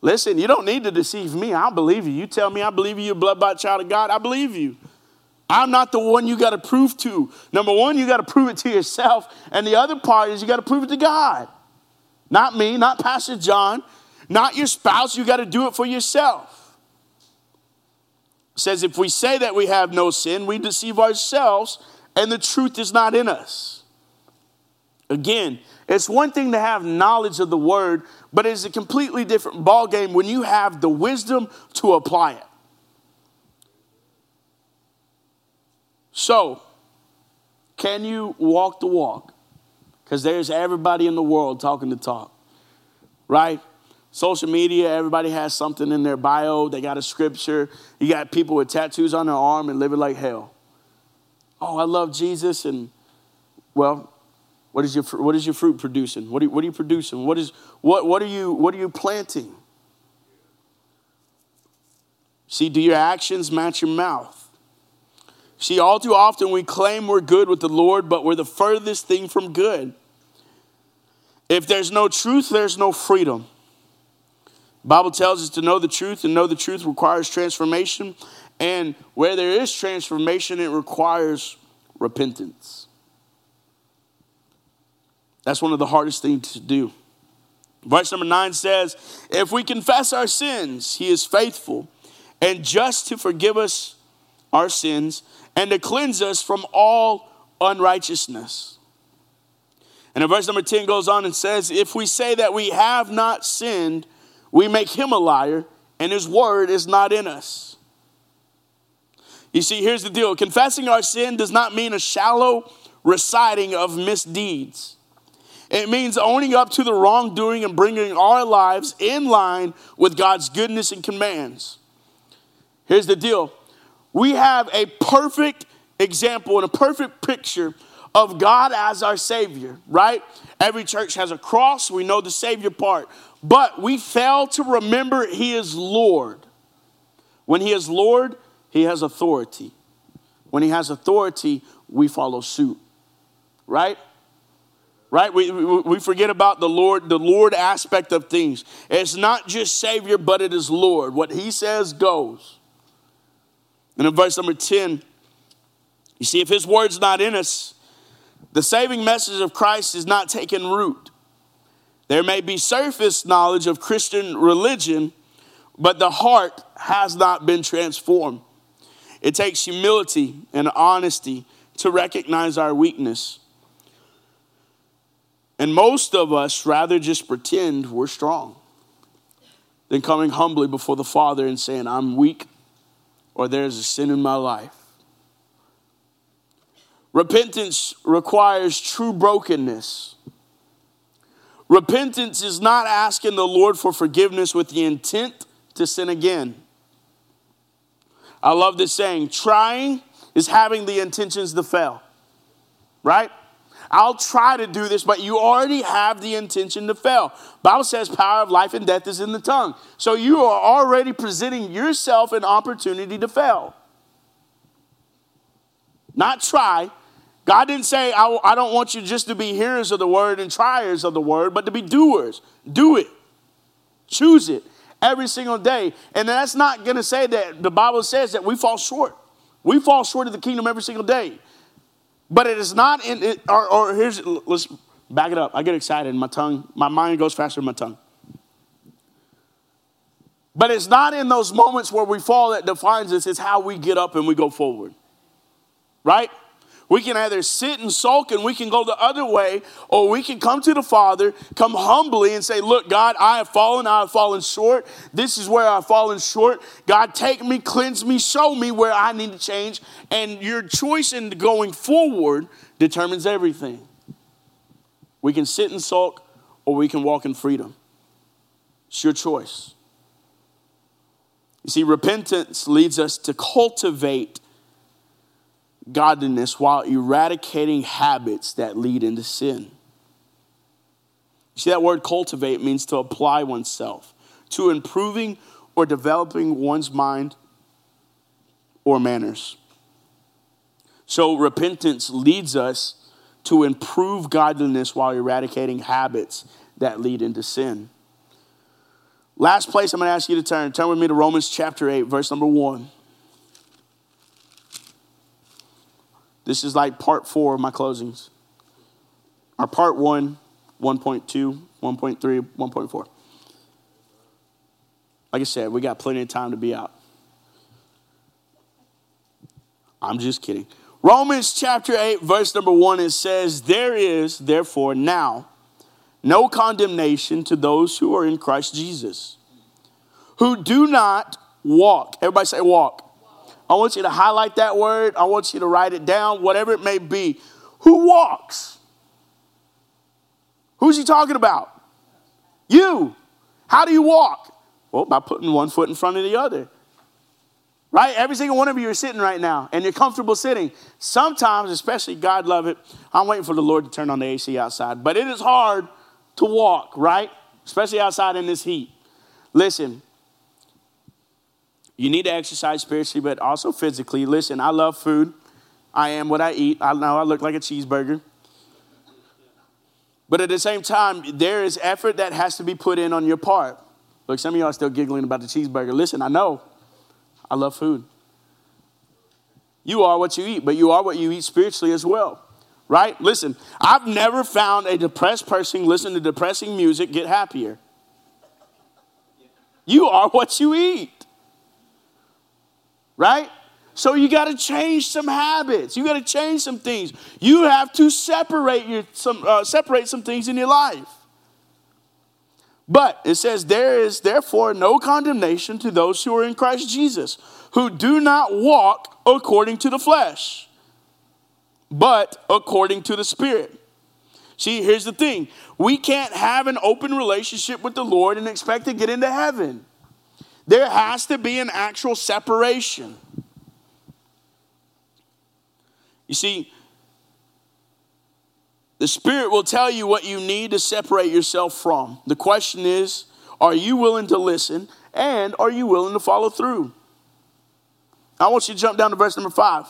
Listen, you don't need to deceive me. I believe you. You tell me I believe you, you're a blood bought child of God. I believe you. I'm not the one you got to prove to. Number one, you got to prove it to yourself. And the other part is you got to prove it to God. Not me, not Pastor John, not your spouse. You got to do it for yourself says, If we say that we have no sin, we deceive ourselves and the truth is not in us. Again, it's one thing to have knowledge of the word, but it's a completely different ballgame when you have the wisdom to apply it. So, can you walk the walk? Because there's everybody in the world talking the talk, right? Social media, everybody has something in their bio. They got a scripture. You got people with tattoos on their arm and living like hell. Oh, I love Jesus. And, well, what is your, what is your fruit producing? What are, what are you producing? What, is, what, what, are you, what are you planting? See, do your actions match your mouth? See, all too often we claim we're good with the Lord, but we're the furthest thing from good. If there's no truth, there's no freedom. Bible tells us to know the truth, and know the truth requires transformation. And where there is transformation, it requires repentance. That's one of the hardest things to do. Verse number nine says, If we confess our sins, he is faithful and just to forgive us our sins and to cleanse us from all unrighteousness. And in verse number 10 goes on and says, If we say that we have not sinned, we make him a liar, and his word is not in us. You see, here's the deal confessing our sin does not mean a shallow reciting of misdeeds. It means owning up to the wrongdoing and bringing our lives in line with God's goodness and commands. Here's the deal we have a perfect example and a perfect picture of God as our Savior, right? Every church has a cross, we know the Savior part, but we fail to remember He is Lord. When He is Lord, He has authority. When He has authority, we follow suit, right? Right? We, we forget about the Lord, the Lord aspect of things. It's not just Savior, but it is Lord. What He says goes. And in verse number 10, you see, if his word's not in us, the saving message of Christ is not taking root. There may be surface knowledge of Christian religion, but the heart has not been transformed. It takes humility and honesty to recognize our weakness. And most of us rather just pretend we're strong than coming humbly before the Father and saying, I'm weak, or there's a sin in my life. Repentance requires true brokenness. Repentance is not asking the Lord for forgiveness with the intent to sin again. I love this saying trying is having the intentions to fail, right? I'll try to do this, but you already have the intention to fail. Bible says power of life and death is in the tongue. So you are already presenting yourself an opportunity to fail. Not try. God didn't say, I, I don't want you just to be hearers of the word and triers of the word, but to be doers. Do it. Choose it every single day. And that's not going to say that the Bible says that we fall short. We fall short of the kingdom every single day. But it is not in it, or, or here's, let's back it up. I get excited my tongue, my mind goes faster than my tongue. But it's not in those moments where we fall that defines us, it's how we get up and we go forward. Right? We can either sit and sulk and we can go the other way, or we can come to the Father, come humbly and say, Look, God, I have fallen, I have fallen short. This is where I've fallen short. God, take me, cleanse me, show me where I need to change. And your choice in going forward determines everything. We can sit and sulk, or we can walk in freedom. It's your choice. You see, repentance leads us to cultivate godliness while eradicating habits that lead into sin. You see, that word cultivate means to apply oneself to improving or developing one's mind or manners. So, repentance leads us to improve godliness while eradicating habits that lead into sin. Last place I'm going to ask you to turn. Turn with me to Romans chapter 8, verse number 1. This is like part four of my closings. Our part one, 1.2, 1.3, 1.4. Like I said, we got plenty of time to be out. I'm just kidding. Romans chapter 8, verse number 1, it says, There is, therefore, now no condemnation to those who are in Christ Jesus, who do not walk. Everybody say, walk I want you to highlight that word. I want you to write it down, whatever it may be. Who walks? Who's he talking about? You. How do you walk? Well, by putting one foot in front of the other. Right? Every single one of you are sitting right now and you're comfortable sitting. Sometimes, especially God love it, I'm waiting for the Lord to turn on the AC outside. But it is hard to walk, right? Especially outside in this heat. Listen, you need to exercise spiritually, but also physically. Listen, I love food. I am what I eat. I know I look like a cheeseburger. But at the same time, there is effort that has to be put in on your part. Look, some of y'all are still giggling about the cheeseburger. Listen, I know. I love food. You are what you eat, but you are what you eat spiritually as well. Right? Listen, I've never found a depressed person listen to depressing music get happier. You are what you eat. Right? So you got to change some habits. You got to change some things. You have to separate your some uh, separate some things in your life. But it says there is therefore no condemnation to those who are in Christ Jesus, who do not walk according to the flesh, but according to the Spirit. See, here's the thing. We can't have an open relationship with the Lord and expect to get into heaven. There has to be an actual separation. You see, the Spirit will tell you what you need to separate yourself from. The question is are you willing to listen and are you willing to follow through? I want you to jump down to verse number five.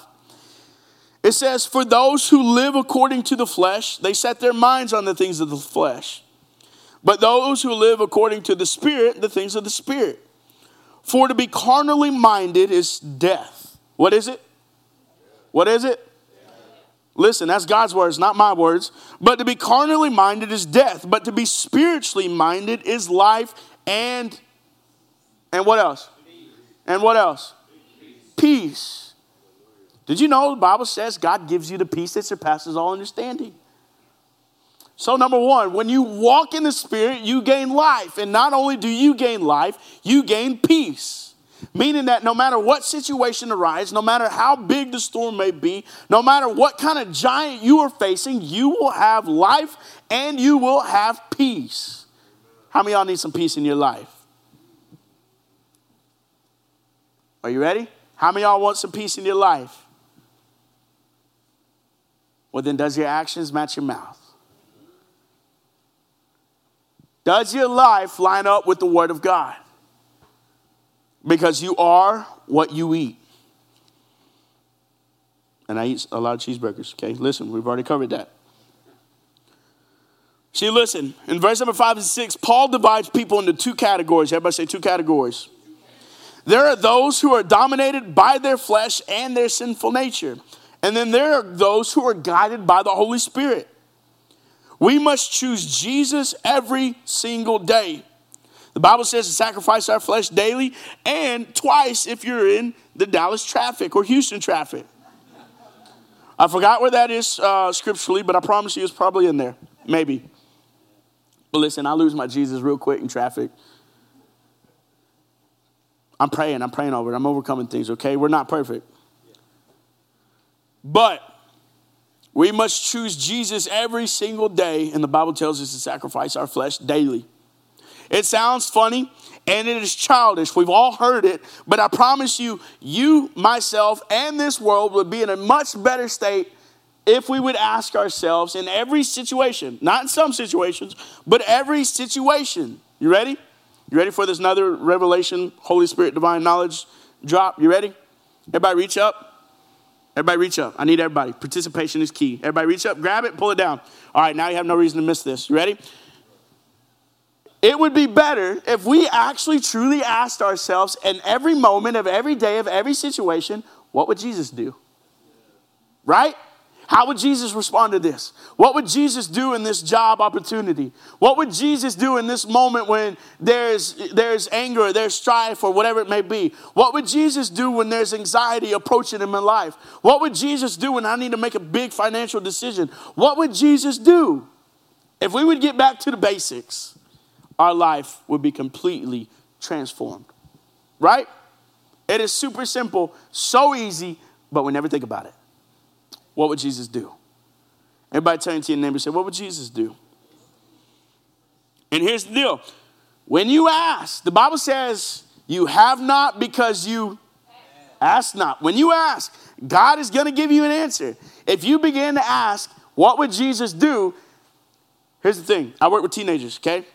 It says, For those who live according to the flesh, they set their minds on the things of the flesh. But those who live according to the Spirit, the things of the Spirit. For to be carnally minded is death. What is it? What is it? Listen, that's God's words, not my words. But to be carnally minded is death, but to be spiritually minded is life and and what else? And what else? Peace. Did you know the Bible says God gives you the peace that surpasses all understanding? So, number one, when you walk in the Spirit, you gain life. And not only do you gain life, you gain peace. Meaning that no matter what situation arises, no matter how big the storm may be, no matter what kind of giant you are facing, you will have life and you will have peace. How many y'all need some peace in your life? Are you ready? How many y'all want some peace in your life? Well, then, does your actions match your mouth? Does your life line up with the Word of God? Because you are what you eat. And I eat a lot of cheeseburgers, okay? Listen, we've already covered that. See, listen, in verse number five and six, Paul divides people into two categories. Everybody say two categories. There are those who are dominated by their flesh and their sinful nature. And then there are those who are guided by the Holy Spirit. We must choose Jesus every single day. The Bible says to sacrifice our flesh daily and twice if you're in the Dallas traffic or Houston traffic. I forgot where that is uh, scripturally, but I promise you it's probably in there. Maybe. But listen, I lose my Jesus real quick in traffic. I'm praying, I'm praying over it. I'm overcoming things, okay? We're not perfect. But we must choose Jesus every single day, and the Bible tells us to sacrifice our flesh daily. It sounds funny and it is childish. We've all heard it, but I promise you, you, myself, and this world would be in a much better state if we would ask ourselves in every situation, not in some situations, but every situation. You ready? You ready for this another revelation, Holy Spirit, divine knowledge drop? You ready? Everybody reach up. Everybody reach up. I need everybody. Participation is key. Everybody reach up, grab it, pull it down. All right, now you have no reason to miss this. You ready? It would be better if we actually truly asked ourselves in every moment of every day of every situation, what would Jesus do? Right? How would Jesus respond to this? What would Jesus do in this job opportunity? What would Jesus do in this moment when there's, there's anger, there's strife, or whatever it may be? What would Jesus do when there's anxiety approaching him in life? What would Jesus do when I need to make a big financial decision? What would Jesus do? If we would get back to the basics, our life would be completely transformed. Right? It is super simple, so easy, but we never think about it. What would Jesus do? Everybody turn to your neighbor and say, What would Jesus do? And here's the deal when you ask, the Bible says, You have not because you ask not. When you ask, God is going to give you an answer. If you begin to ask, What would Jesus do? Here's the thing I work with teenagers, okay?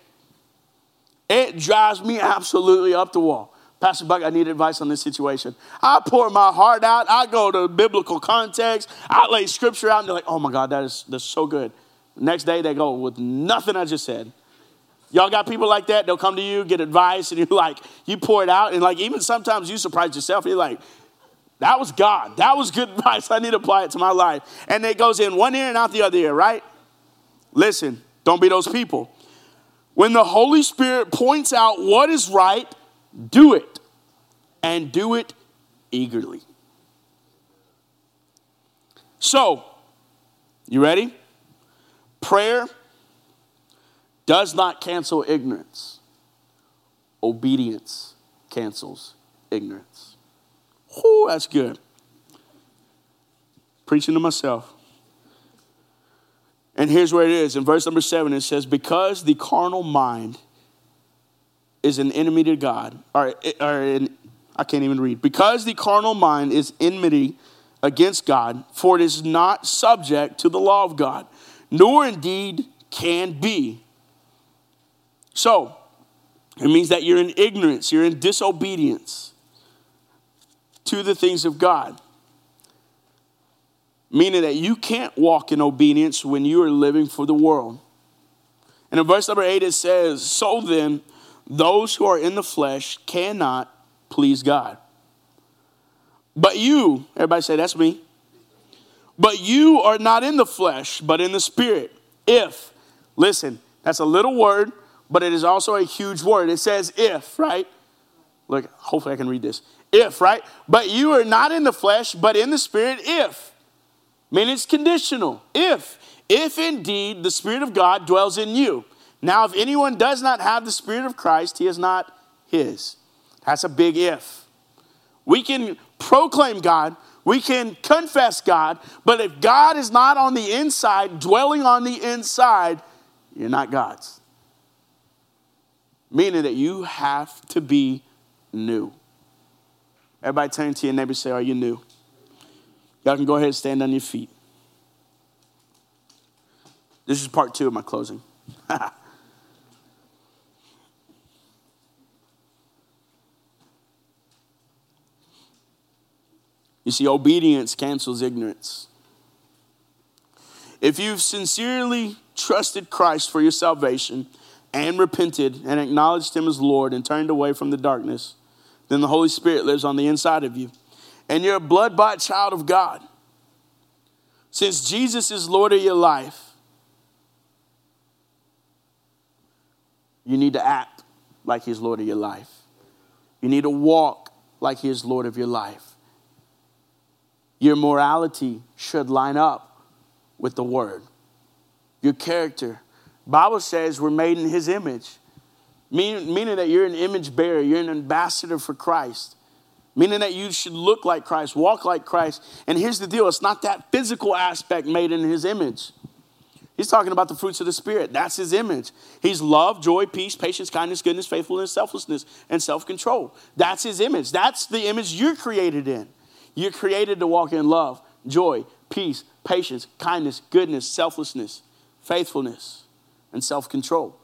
It drives me absolutely up the wall. Pastor Buck, I need advice on this situation. I pour my heart out. I go to biblical context. I lay scripture out, and they're like, oh my God, that is that's so good. Next day, they go with nothing I just said. Y'all got people like that? They'll come to you, get advice, and you're like, you pour it out, and like even sometimes you surprise yourself. You're like, that was God. That was good advice. I need to apply it to my life. And it goes in one ear and out the other ear, right? Listen, don't be those people. When the Holy Spirit points out what is right, do it and do it eagerly. So, you ready? Prayer does not cancel ignorance, obedience cancels ignorance. Whoo, that's good. Preaching to myself. And here's where it is. In verse number seven, it says, Because the carnal mind is an enemy to God, or, or an, I can't even read. Because the carnal mind is enmity against God, for it is not subject to the law of God, nor indeed can be. So, it means that you're in ignorance, you're in disobedience to the things of God meaning that you can't walk in obedience when you are living for the world. And in verse number eight, it says, So then, those who are in the flesh cannot please God. But you, everybody say, That's me. But you are not in the flesh, but in the spirit. If, listen, that's a little word, but it is also a huge word. It says if, right? Look, hopefully I can read this. If, right? But you are not in the flesh, but in the spirit, if mean it's conditional. If, if indeed the Spirit of God dwells in you. Now, if anyone does not have the Spirit of Christ, he is not his. That's a big if. We can proclaim God, we can confess God, but if God is not on the inside, dwelling on the inside, you're not God's. Meaning that you have to be new. Everybody turn to your neighbor and say, Are you new? Y'all can go ahead and stand on your feet. This is part two of my closing. see, obedience cancels ignorance. If you've sincerely trusted Christ for your salvation and repented and acknowledged Him as Lord and turned away from the darkness, then the Holy Spirit lives on the inside of you and you're a blood bought child of God. Since Jesus is Lord of your life, you need to act like He's Lord of your life. You need to walk like He is Lord of your life. Your morality should line up with the Word. Your character. Bible says we're made in His image, meaning, meaning that you're an image bearer, you're an ambassador for Christ meaning that you should look like Christ, walk like Christ. And here's the deal it's not that physical aspect made in his image. He's talking about the fruits of the Spirit. That's his image. He's love, joy, peace, patience, kindness, goodness, faithfulness, selflessness, and self control. That's his image. That's the image you're created in. You're created to walk in love, joy, peace, patience, kindness, goodness, selflessness, faithfulness, and self control.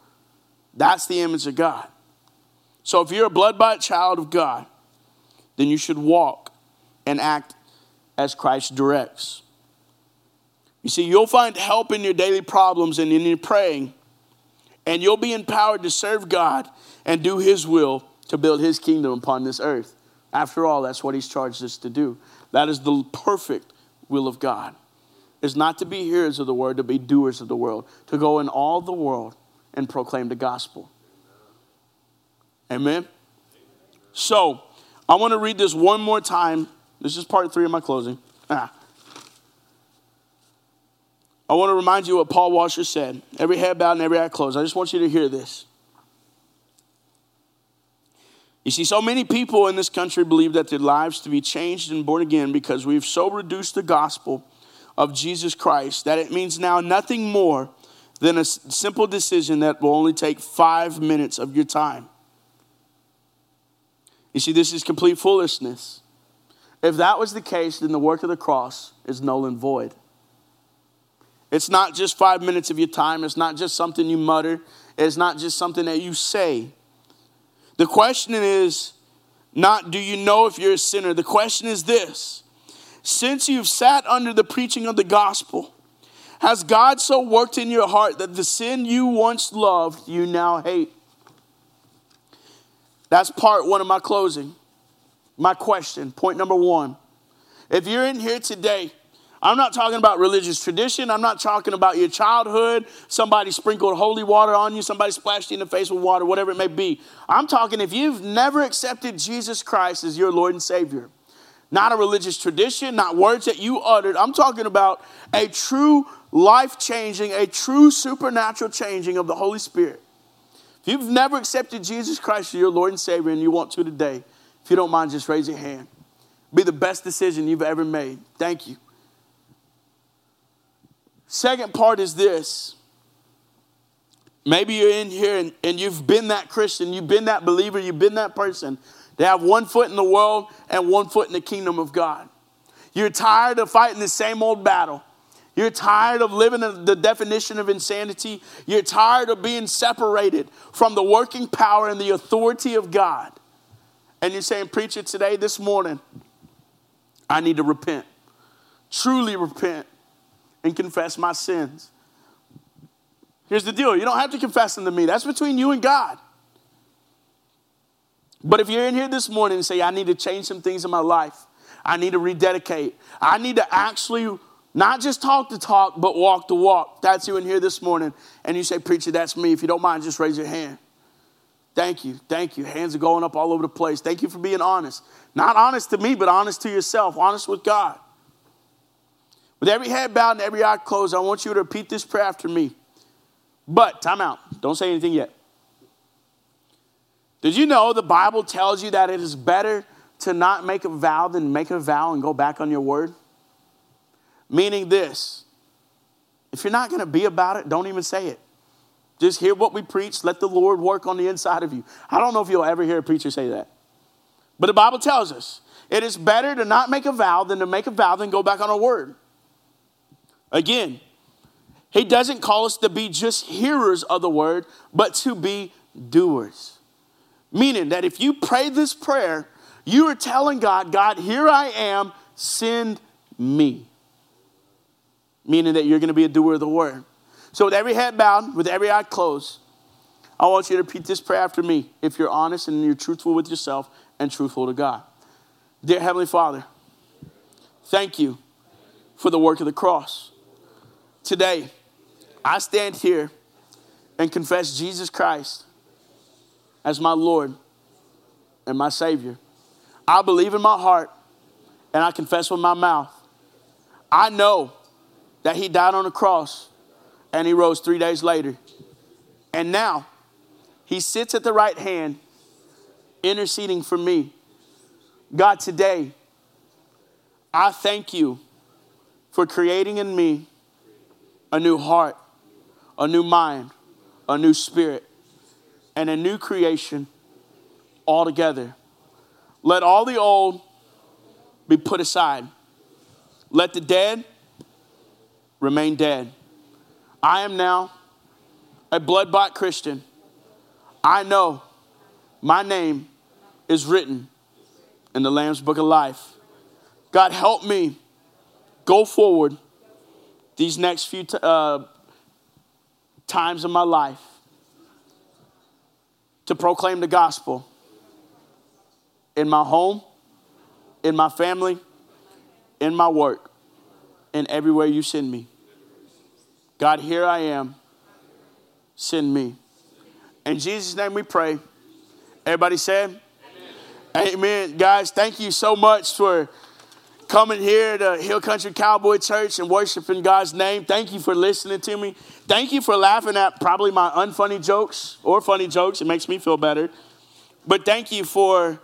That's the image of God. So if you're a blood bought child of God, then you should walk and act as Christ directs. You see, you'll find help in your daily problems and in your praying, and you'll be empowered to serve God and do His will to build His kingdom upon this earth. After all, that's what He's charged us to do. That is the perfect will of God. Is not to be hearers of the word, to be doers of the world, to go in all the world and proclaim the gospel. Amen. So, I want to read this one more time. This is part three of my closing. Ah. I want to remind you what Paul Washer said. Every head bowed and every eye closed. I just want you to hear this. You see, so many people in this country believe that their lives to be changed and born again because we've so reduced the gospel of Jesus Christ that it means now nothing more than a simple decision that will only take five minutes of your time. You see, this is complete foolishness. If that was the case, then the work of the cross is null and void. It's not just five minutes of your time, it's not just something you mutter, it's not just something that you say. The question is not do you know if you're a sinner? The question is this since you've sat under the preaching of the gospel, has God so worked in your heart that the sin you once loved, you now hate? That's part one of my closing. My question, point number one. If you're in here today, I'm not talking about religious tradition. I'm not talking about your childhood. Somebody sprinkled holy water on you. Somebody splashed you in the face with water, whatever it may be. I'm talking if you've never accepted Jesus Christ as your Lord and Savior not a religious tradition, not words that you uttered. I'm talking about a true life changing, a true supernatural changing of the Holy Spirit. If you've never accepted Jesus Christ as your Lord and Savior and you want to today, if you don't mind, just raise your hand. Be the best decision you've ever made. Thank you. Second part is this. Maybe you're in here and, and you've been that Christian, you've been that believer, you've been that person they have one foot in the world and one foot in the kingdom of God. You're tired of fighting the same old battle. You're tired of living the definition of insanity. You're tired of being separated from the working power and the authority of God. And you're saying, Preacher, today, this morning, I need to repent. Truly repent and confess my sins. Here's the deal you don't have to confess them to me, that's between you and God. But if you're in here this morning and say, I need to change some things in my life, I need to rededicate, I need to actually not just talk the talk, but walk the walk. That's you in here this morning. And you say, Preacher, that's me. If you don't mind, just raise your hand. Thank you. Thank you. Hands are going up all over the place. Thank you for being honest. Not honest to me, but honest to yourself, honest with God. With every head bowed and every eye closed, I want you to repeat this prayer after me. But, time out. Don't say anything yet. Did you know the Bible tells you that it is better to not make a vow than make a vow and go back on your word? Meaning this if you're not going to be about it, don't even say it. Just hear what we preach, let the Lord work on the inside of you. I don't know if you'll ever hear a preacher say that. But the Bible tells us it is better to not make a vow than to make a vow than go back on our word. Again, he doesn't call us to be just hearers of the word, but to be doers. Meaning that if you pray this prayer, you are telling God, God, here I am, send me. Meaning that you're going to be a doer of the word. So, with every head bowed, with every eye closed, I want you to repeat this prayer after me if you're honest and you're truthful with yourself and truthful to God. Dear Heavenly Father, thank you for the work of the cross. Today, I stand here and confess Jesus Christ as my Lord and my Savior. I believe in my heart and I confess with my mouth. I know that He died on the cross and He rose three days later. And now He sits at the right hand interceding for me. God, today, I thank you for creating in me a new heart, a new mind, a new spirit and a new creation altogether. Let all the old be put aside. Let the dead remain dead. I am now a blood bought Christian. I know my name is written in the Lamb's Book of Life. God, help me go forward these next few t- uh, times in my life to proclaim the gospel in my home, in my family, in my work, and everywhere you send me. God, here I am. Send me. In Jesus' name we pray. Everybody said? Amen. Amen. Guys, thank you so much for coming here to Hill Country Cowboy Church and worshiping God's name. Thank you for listening to me. Thank you for laughing at probably my unfunny jokes or funny jokes. It makes me feel better. But thank you for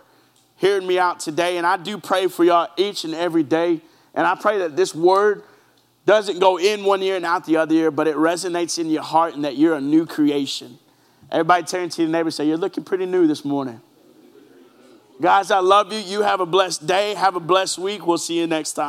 hearing me out today. And I do pray for y'all each and every day. And I pray that this word doesn't go in one ear and out the other ear, but it resonates in your heart and that you're a new creation. Everybody turn to your neighbor and say, You're looking pretty new this morning. Guys, I love you. You have a blessed day. Have a blessed week. We'll see you next time.